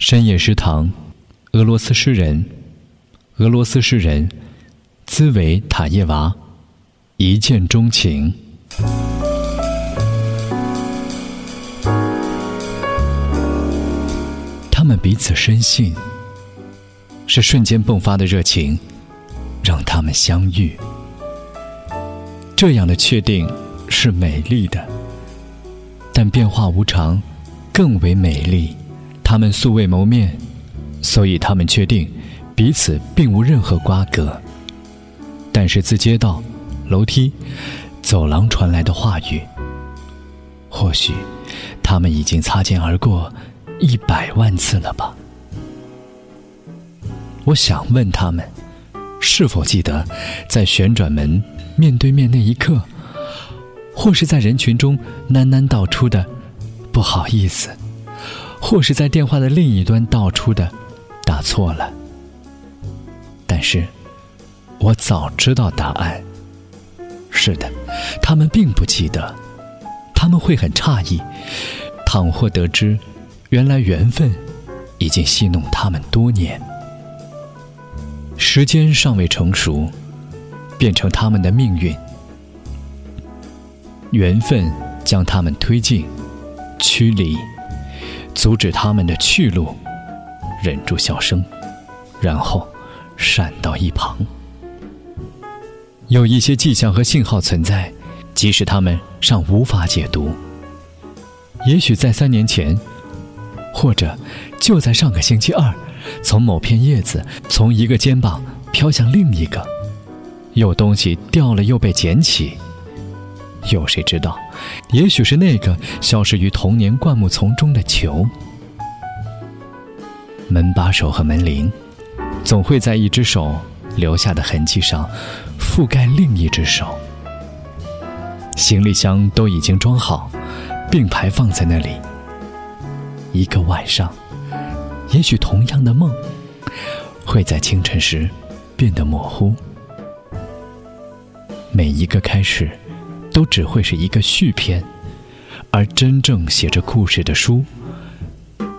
深夜食堂，俄罗斯诗人，俄罗斯诗人兹维塔耶娃，一见钟情。他们彼此深信，是瞬间迸发的热情，让他们相遇。这样的确定是美丽的，但变化无常更为美丽。他们素未谋面，所以他们确定彼此并无任何瓜葛。但是自街道、楼梯、走廊传来的话语，或许他们已经擦肩而过一百万次了吧？我想问他们，是否记得在旋转门面对面那一刻，或是在人群中喃喃道出的“不好意思”。或是在电话的另一端道出的，打错了。但是，我早知道答案。是的，他们并不记得，他们会很诧异。倘或得知，原来缘分已经戏弄他们多年，时间尚未成熟，变成他们的命运。缘分将他们推进，驱离。阻止他们的去路，忍住笑声，然后闪到一旁。有一些迹象和信号存在，即使他们尚无法解读。也许在三年前，或者就在上个星期二，从某片叶子从一个肩膀飘向另一个，有东西掉了又被捡起。有谁知道？也许是那个消失于童年灌木丛中的球。门把手和门铃，总会在一只手留下的痕迹上覆盖另一只手。行李箱都已经装好，并排放在那里。一个晚上，也许同样的梦，会在清晨时变得模糊。每一个开始。都只会是一个续篇，而真正写着故事的书，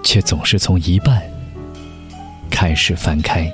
却总是从一半开始翻开。